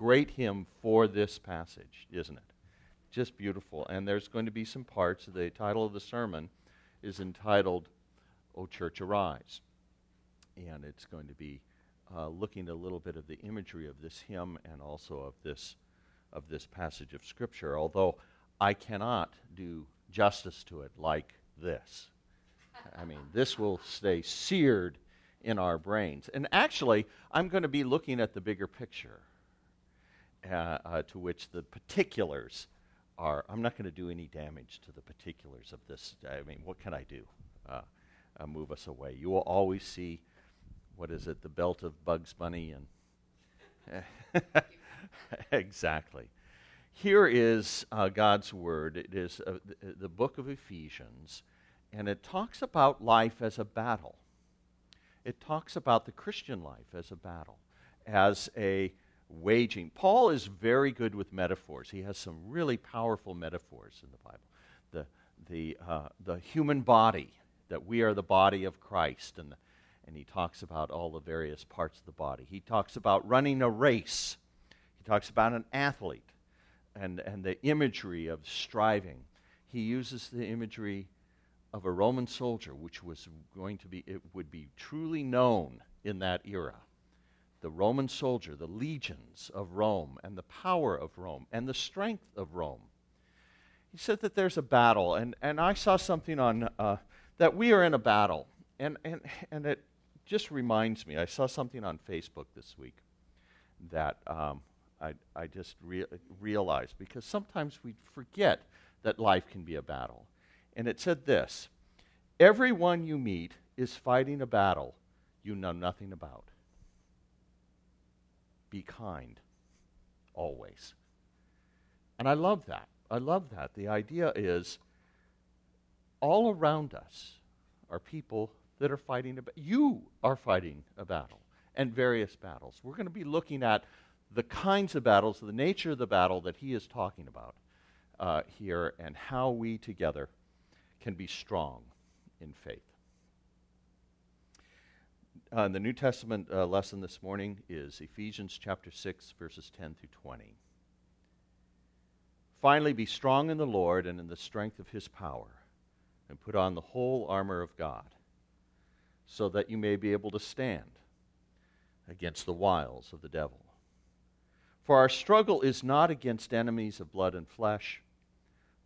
great hymn for this passage, isn't it? Just beautiful. And there's going to be some parts. The title of the sermon is entitled, O Church Arise. And it's going to be uh, looking a little bit of the imagery of this hymn and also of this, of this passage of Scripture, although I cannot do justice to it like this. I mean, this will stay seared in our brains. And actually, I'm going to be looking at the bigger picture, uh, uh, to which the particulars are. I'm not going to do any damage to the particulars of this. I mean, what can I do? Uh, uh move us away. You will always see, what is it, the belt of Bugs Bunny and. exactly. Here is uh, God's Word. It is uh, the, the book of Ephesians, and it talks about life as a battle it talks about the Christian life as a battle, as a waging. Paul is very good with metaphors. He has some really powerful metaphors in the Bible. The, the, uh, the human body, that we are the body of Christ, and, the, and he talks about all the various parts of the body. He talks about running a race, he talks about an athlete and, and the imagery of striving. He uses the imagery of a Roman soldier, which was going to be, it would be truly known in that era. The Roman soldier, the legions of Rome, and the power of Rome, and the strength of Rome. He said that there's a battle, and, and I saw something on uh, that we are in a battle. And, and, and it just reminds me, I saw something on Facebook this week that um, I, I just re- realized because sometimes we forget that life can be a battle and it said this Everyone you meet is fighting a battle you know nothing about. Be kind, always. And I love that. I love that. The idea is all around us are people that are fighting a. You are fighting a battle and various battles. We're going to be looking at the kinds of battles, the nature of the battle that he is talking about uh, here, and how we together can be strong in faith. Uh, the New Testament uh, lesson this morning is Ephesians chapter 6, verses 10 through 20. Finally, be strong in the Lord and in the strength of his power, and put on the whole armor of God, so that you may be able to stand against the wiles of the devil. For our struggle is not against enemies of blood and flesh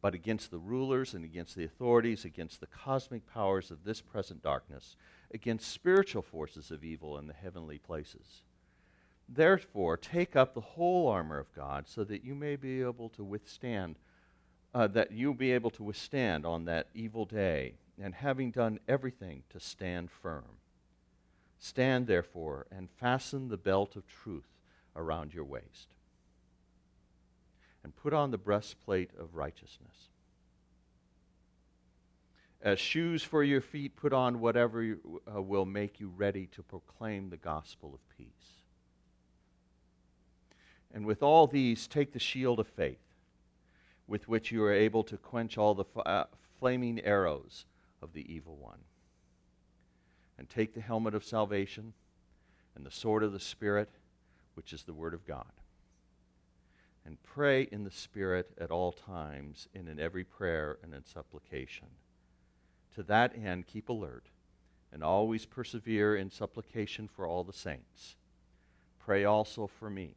but against the rulers and against the authorities, against the cosmic powers of this present darkness, against spiritual forces of evil in the heavenly places. Therefore, take up the whole armor of God so that you may be able to withstand, uh, that you'll be able to withstand on that evil day, and having done everything, to stand firm. Stand, therefore, and fasten the belt of truth around your waist and put on the breastplate of righteousness. As shoes for your feet, put on whatever uh, will make you ready to proclaim the gospel of peace. And with all these, take the shield of faith, with which you are able to quench all the f- uh, flaming arrows of the evil one. And take the helmet of salvation and the sword of the Spirit, which is the Word of God and pray in the Spirit at all times and in every prayer and in supplication. To that end, keep alert and always persevere in supplication for all the saints. Pray also for me,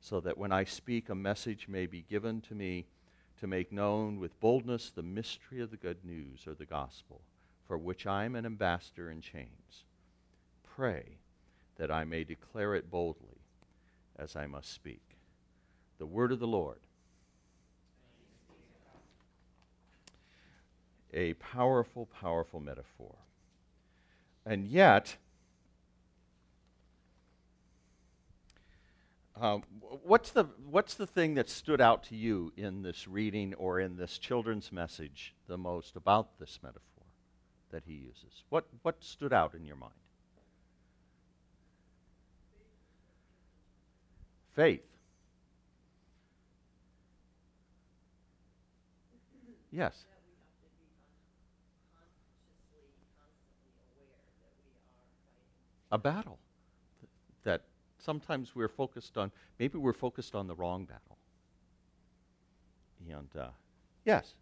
so that when I speak, a message may be given to me to make known with boldness the mystery of the good news or the gospel, for which I am an ambassador in chains. Pray that I may declare it boldly as I must speak. The word of the Lord. A powerful, powerful metaphor. And yet, um, what's, the, what's the thing that stood out to you in this reading or in this children's message the most about this metaphor that he uses? What, what stood out in your mind? Faith. Yes. A battle that sometimes we're focused on, maybe we're focused on the wrong battle. And, uh, yes?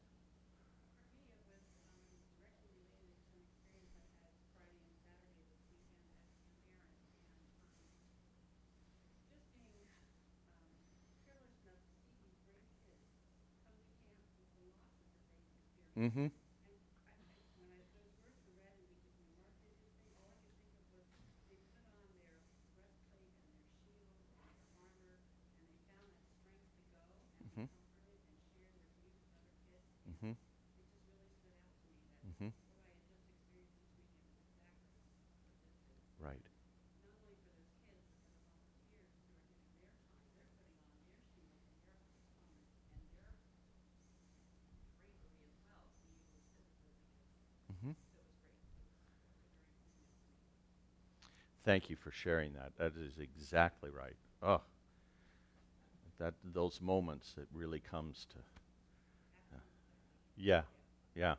Mm-hmm. Right. Mm-hmm. Thank you for sharing that. That is exactly right. Oh, that those moments it really comes to. Uh, yeah, yeah.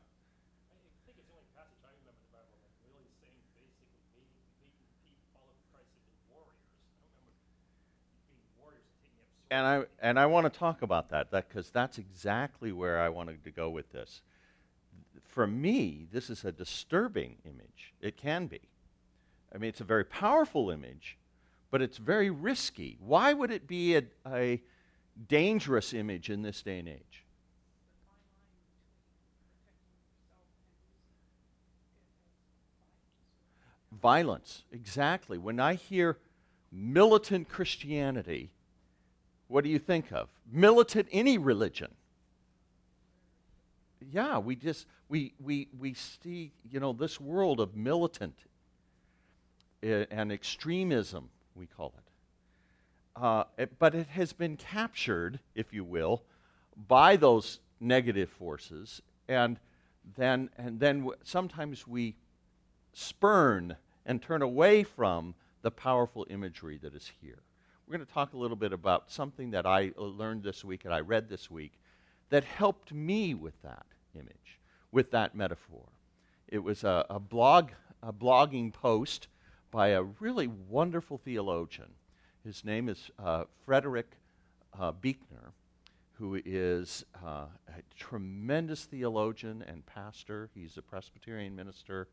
and I and I want to talk about that, that because that's exactly where I wanted to go with this. For me, this is a disturbing image. It can be. I mean, it's a very powerful image, but it's very risky. Why would it be a, a dangerous image in this day and age? Violence, exactly. When I hear militant Christianity, what do you think of? Militant any religion. Yeah, we just we we we see, you know, this world of militant uh, and extremism, we call it. Uh, it. But it has been captured, if you will, by those negative forces, and then and then w- sometimes we spurn and turn away from the powerful imagery that is here. We're going to talk a little bit about something that I learned this week and I read this week that helped me with that image, with that metaphor. It was a, a blog, a blogging post by a really wonderful theologian. His name is uh, Frederick uh, Buechner, who is uh, a tremendous theologian and pastor. He's a Presbyterian minister,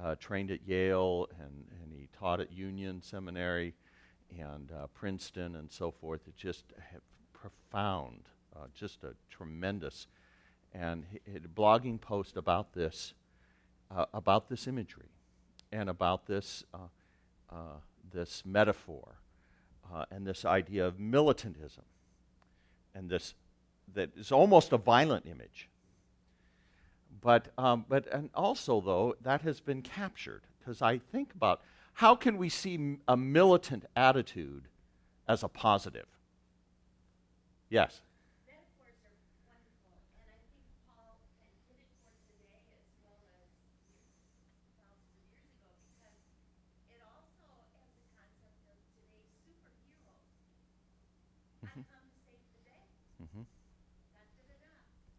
uh, trained at Yale, and, and he taught at Union Seminary and uh, Princeton and so forth. It just profound, uh, just a tremendous, and he, he a blogging post about this, uh, about this imagery, and about this uh, uh, this metaphor, uh, and this idea of militantism, and this that is almost a violent image. But um, but and also though that has been captured because I think about how can we see a militant attitude as a positive? Yes.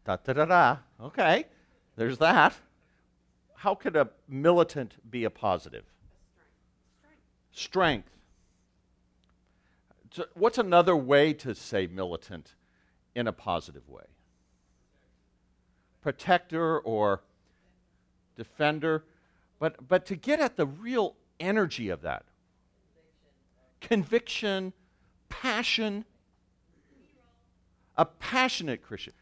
Da da da da. Okay, there's that. How could a militant be a positive? strength. So what's another way to say militant in a positive way? Protector or defender. But, but to get at the real energy of that conviction, passion, a passionate Christian.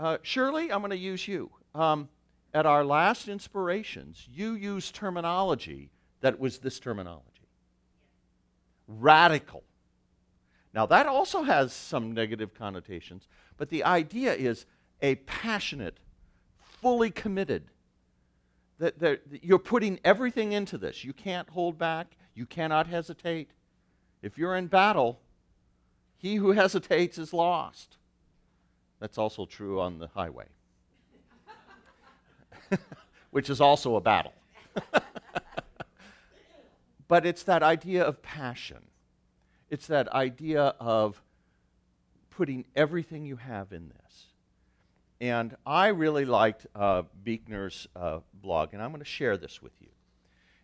Uh, Shirley, I'm going to use you. Um, at our last inspirations, you used terminology that was this terminology radical. Now, that also has some negative connotations, but the idea is a passionate, fully committed. That, that you're putting everything into this. You can't hold back, you cannot hesitate. If you're in battle, he who hesitates is lost. That's also true on the highway, which is also a battle. But it's that idea of passion. It's that idea of putting everything you have in this. And I really liked uh, Buechner's uh, blog, and I'm going to share this with you.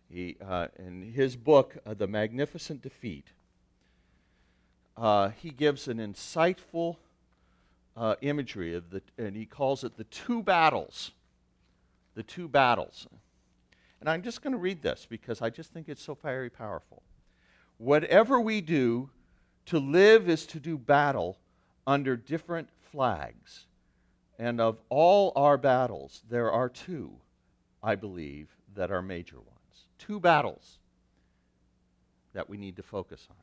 He, uh, in his book, uh, The Magnificent Defeat, uh, he gives an insightful uh, imagery of the, and he calls it the two battles. The two battles. And I'm just going to read this because I just think it's so very powerful. Whatever we do, to live is to do battle under different flags. And of all our battles, there are two, I believe, that are major ones. Two battles that we need to focus on.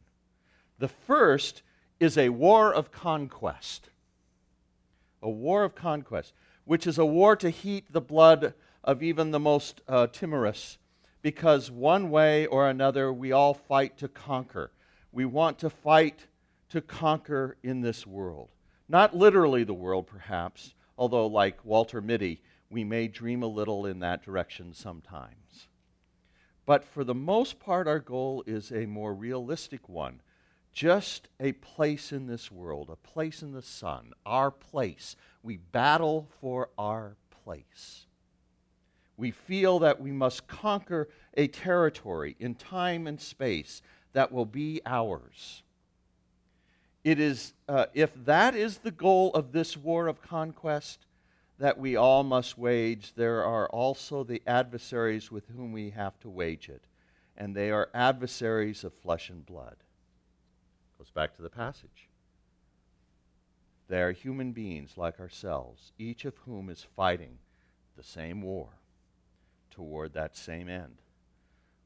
The first is a war of conquest. A war of conquest, which is a war to heat the blood of even the most uh, timorous, because one way or another we all fight to conquer. We want to fight to conquer in this world. Not literally the world, perhaps, although, like Walter Mitty, we may dream a little in that direction sometimes. But for the most part, our goal is a more realistic one just a place in this world, a place in the sun, our place. We battle for our place. We feel that we must conquer a territory in time and space that will be ours. It is, uh, if that is the goal of this war of conquest that we all must wage, there are also the adversaries with whom we have to wage it. And they are adversaries of flesh and blood. Goes back to the passage. They are human beings like ourselves, each of whom is fighting the same war toward that same end.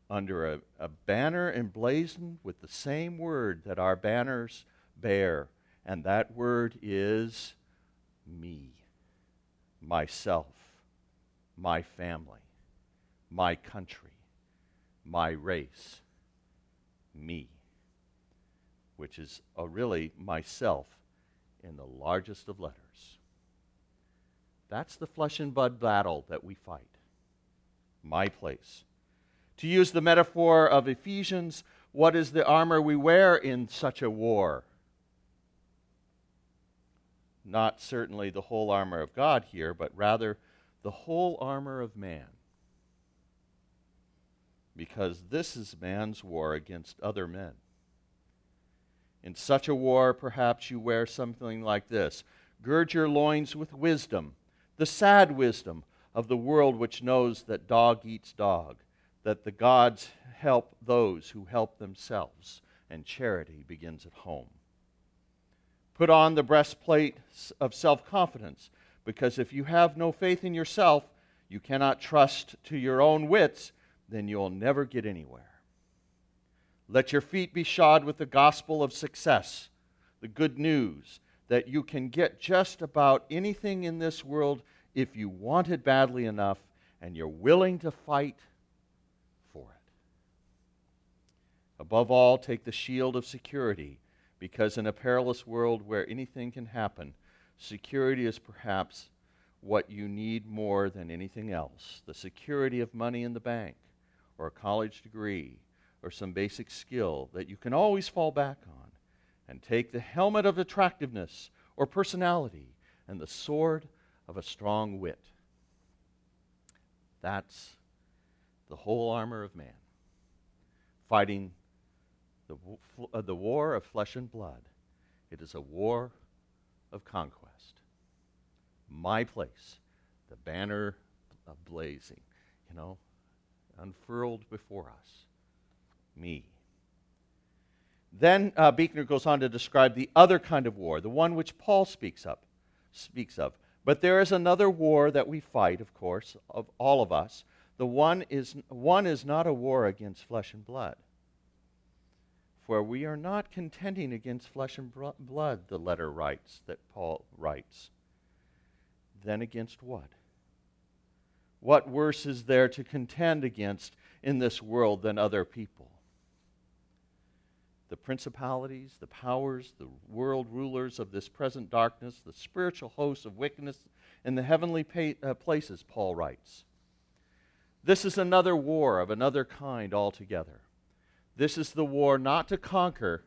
Under a, a banner emblazoned with the same word that our banners bear, and that word is me, myself, my family, my country, my race, me which is a really myself in the largest of letters. That's the flesh and blood battle that we fight. My place. To use the metaphor of Ephesians, what is the armor we wear in such a war? Not certainly the whole armor of God here, but rather the whole armor of man. Because this is man's war against other men. In such a war, perhaps you wear something like this Gird your loins with wisdom, the sad wisdom of the world which knows that dog eats dog, that the gods help those who help themselves, and charity begins at home. Put on the breastplate of self confidence, because if you have no faith in yourself, you cannot trust to your own wits, then you'll never get anywhere. Let your feet be shod with the gospel of success, the good news that you can get just about anything in this world if you want it badly enough and you're willing to fight for it. Above all, take the shield of security, because in a perilous world where anything can happen, security is perhaps what you need more than anything else the security of money in the bank or a college degree or some basic skill that you can always fall back on, and take the helmet of attractiveness or personality and the sword of a strong wit. That's the whole armor of man, fighting the, uh, the war of flesh and blood. It is a war of conquest. My place, the banner blazing, you know, unfurled before us me. Then uh, Buechner goes on to describe the other kind of war, the one which Paul speaks of, speaks of. But there is another war that we fight, of course, of all of us. The one is one is not a war against flesh and blood. For we are not contending against flesh and blood, the letter writes, that Paul writes. Then against what? What worse is there to contend against in this world than other people? The principalities, the powers, the world rulers of this present darkness, the spiritual hosts of wickedness in the heavenly uh, places, Paul writes. This is another war of another kind altogether. This is the war not to conquer,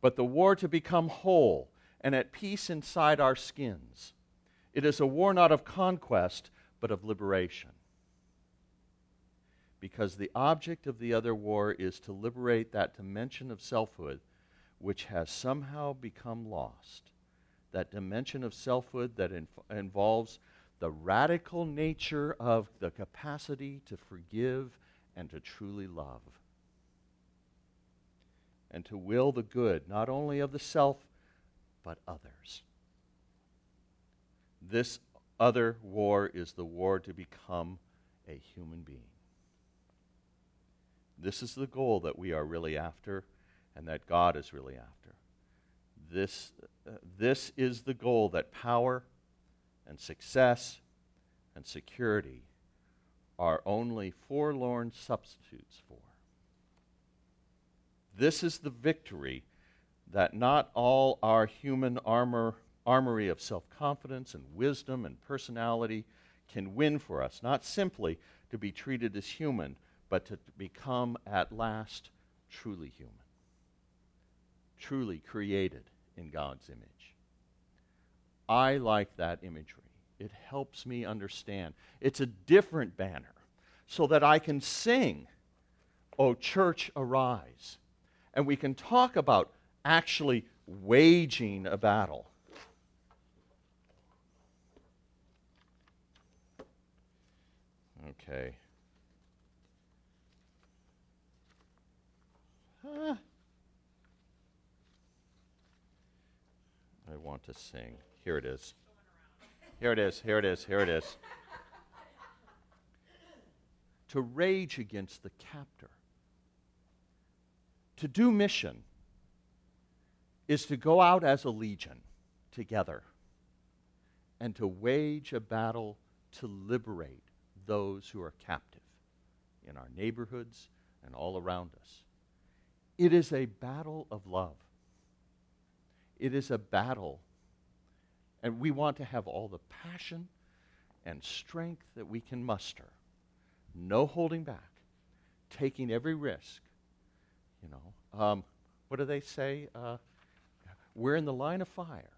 but the war to become whole and at peace inside our skins. It is a war not of conquest, but of liberation because the object of the other war is to liberate that dimension of selfhood which has somehow become lost. That dimension of selfhood that inf- involves the radical nature of the capacity to forgive and to truly love. And to will the good, not only of the self, but others. This other war is the war to become a human being. This is the goal that we are really after and that God is really after. This, uh, this is the goal that power and success and security are only forlorn substitutes for. This is the victory that not all our human armor, armory of self confidence and wisdom and personality can win for us, not simply to be treated as human, but to become at last truly human, truly created in God's image. I like that imagery. It helps me understand. It's a different banner so that I can sing, O church, arise. And we can talk about actually waging a battle. Okay. I want to sing. Here it is. Here it is. Here it is. Here it is. to rage against the captor. To do mission is to go out as a legion together and to wage a battle to liberate those who are captive in our neighborhoods and all around us. It is a battle of love. It is a battle. And we want to have all the passion and strength that we can muster. No holding back, taking every risk. You know, um, what do they say? Uh, we're in the line of fire.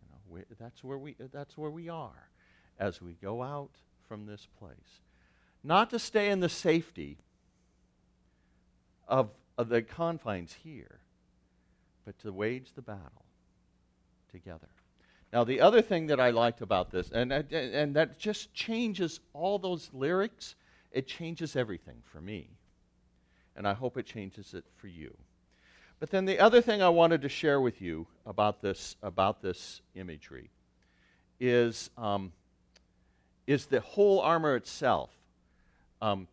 You know, we, that's, where we, that's where we are as we go out from this place. Not to stay in the safety of, of the confines here, but to wage the battle together. Now, the other thing that I liked about this, and, and that just changes all those lyrics, it changes everything for me. And I hope it changes it for you. But then the other thing I wanted to share with you about this, about this imagery is, um, is the whole armor itself. Um,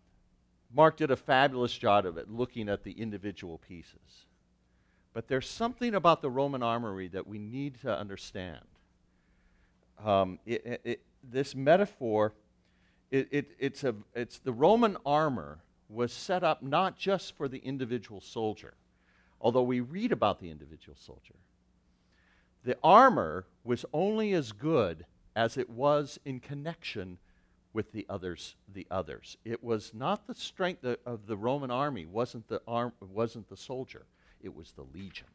Mark did a fabulous job of it, looking at the individual pieces. But there's something about the Roman armory that we need to understand. Um, it, it, it, this metaphor, it's, a, it's the Roman armor was set up not just for the individual soldier, although we read about the individual soldier. The armor was only as good as it was in connection with the others the others. It was not the strength of the roman army wasn't the arm wasn't the soldier. It was the legion.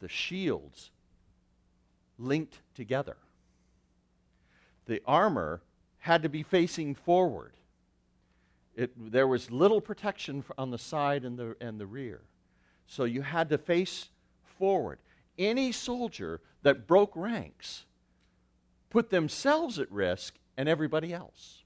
The shields linked together. The armor had to be facing forward. It, there was little protection on the side and the, and the rear. So you had to face forward. Any soldier that broke ranks put themselves at risk and everybody else.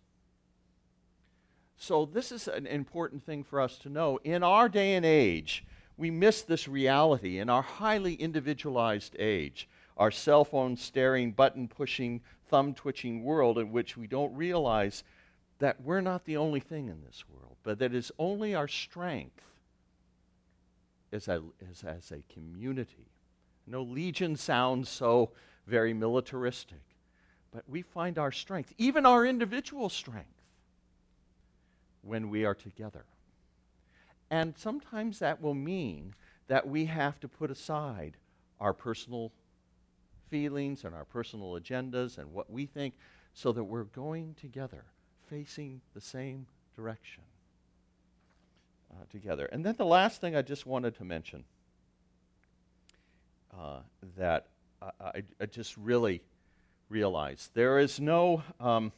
So, this is an important thing for us to know. In our day and age, we miss this reality in our highly individualized age, our cell phone staring, button pushing, thumb twitching world in which we don't realize that we're not the only thing in this world, but that it's only our strength as a, as, as a community. No, legion sounds so very militaristic but we find our strength, even our individual strength, when we are together. And sometimes that will mean that we have to put aside our personal feelings and our personal agendas and what we think so that we're going together, facing the same direction uh, together. And then the last thing I just wanted to mention uh, that I, I, I just really realize. There is no, um,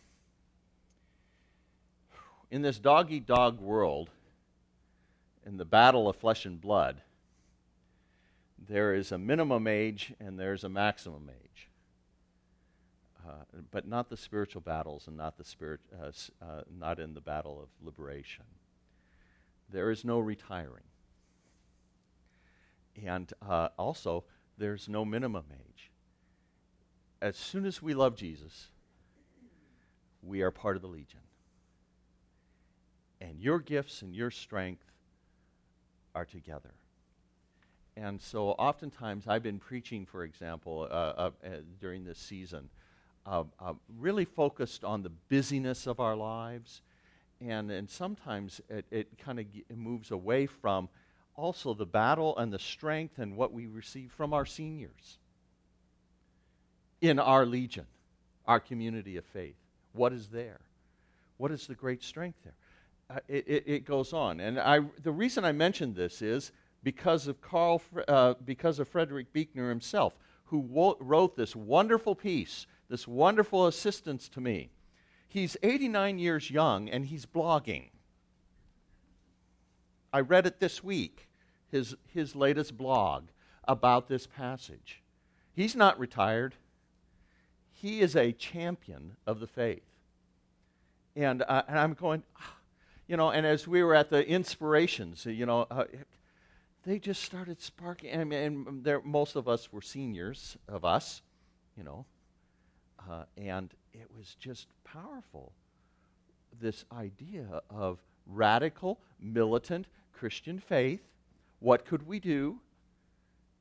in this dog eat dog world, in the battle of flesh and blood, there is a minimum age and there's a maximum age. Uh, but not the spiritual battles and not the spirit, uh, uh, not in the battle of liberation. There is no retiring, and uh, also there's no minimum age. As soon as we love Jesus, we are part of the legion, and your gifts and your strength are together. And so, oftentimes, I've been preaching, for example, uh, uh, uh, during this season, uh, uh, really focused on the busyness of our lives. And, and sometimes it, it kind of g- moves away from also the battle and the strength and what we receive from our seniors in our legion, our community of faith. What is there? What is the great strength there? uh, it, it, it, goes on. And I, the reason I mentioned this is because of Carl, uh, because of Frederick Buechner himself, who wo- wrote this wonderful piece, this wonderful assistance to me. He's 89 years young and he's blogging. I read it this week, his, his latest blog about this passage. He's not retired, he is a champion of the faith. And, uh, and I'm going, ah, you know, and as we were at the inspirations, you know, uh, they just started sparking. And, and there, most of us were seniors of us, you know, uh, and it was just powerful. This idea of radical, militant Christian faith. What could we do?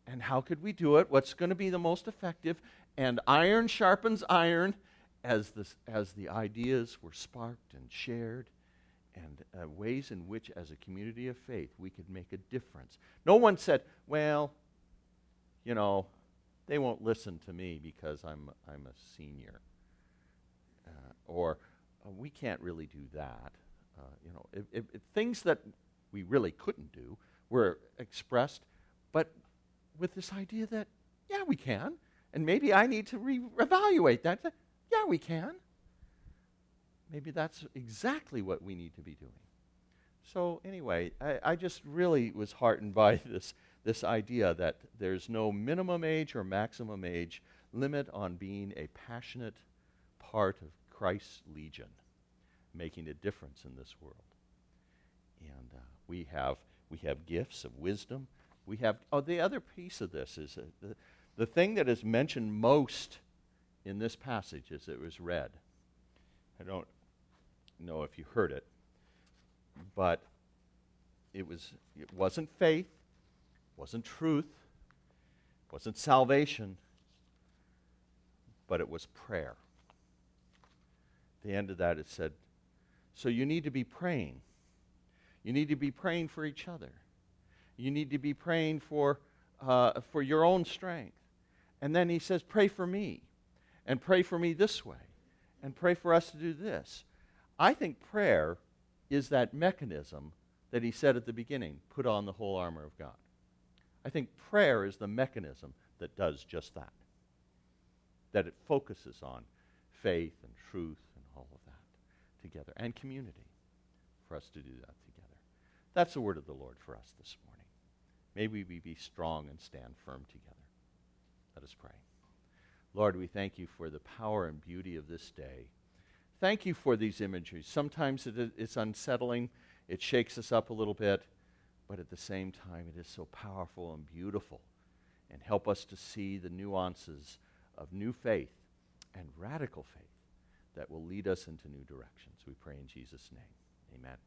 And how could we do it? What's going to be the most effective? And iron sharpens iron as, this, as the ideas were sparked and shared and uh, ways in which, as a community of faith, we could make a difference. No one said, well, you know, they won't listen to me because I'm, I'm a senior. Uh, or uh, we can't really do that. Uh, you know, if, if, if things that we really couldn't do were expressed, but with this idea that, yeah, we can. And maybe I need to re evaluate that. Yeah, we can. Maybe that's exactly what we need to be doing. So, anyway, I, I just really was heartened by this, this idea that there's no minimum age or maximum age limit on being a passionate part of Christ's legion, making a difference in this world. And uh, we, have, we have gifts of wisdom. We have, oh, the other piece of this is uh, the, the thing that is mentioned most in this passage as it was read. I don't know if you heard it, but it was it wasn't faith, wasn't truth, wasn't salvation, but it was prayer. At the end of that it said, so you need to be praying. You need to be praying for each other. You need to be praying for, uh, for your own strength. And then he says, Pray for me. And pray for me this way. And pray for us to do this. I think prayer is that mechanism that he said at the beginning put on the whole armor of God. I think prayer is the mechanism that does just that. That it focuses on faith and truth and all of that together, and community for us to do that together. That's the word of the Lord for us this morning. May we be strong and stand firm together. Let us pray. Lord, we thank you for the power and beauty of this day. Thank you for these imageries. Sometimes it, it's unsettling, it shakes us up a little bit, but at the same time, it is so powerful and beautiful and help us to see the nuances of new faith and radical faith that will lead us into new directions. We pray in Jesus' name. Amen.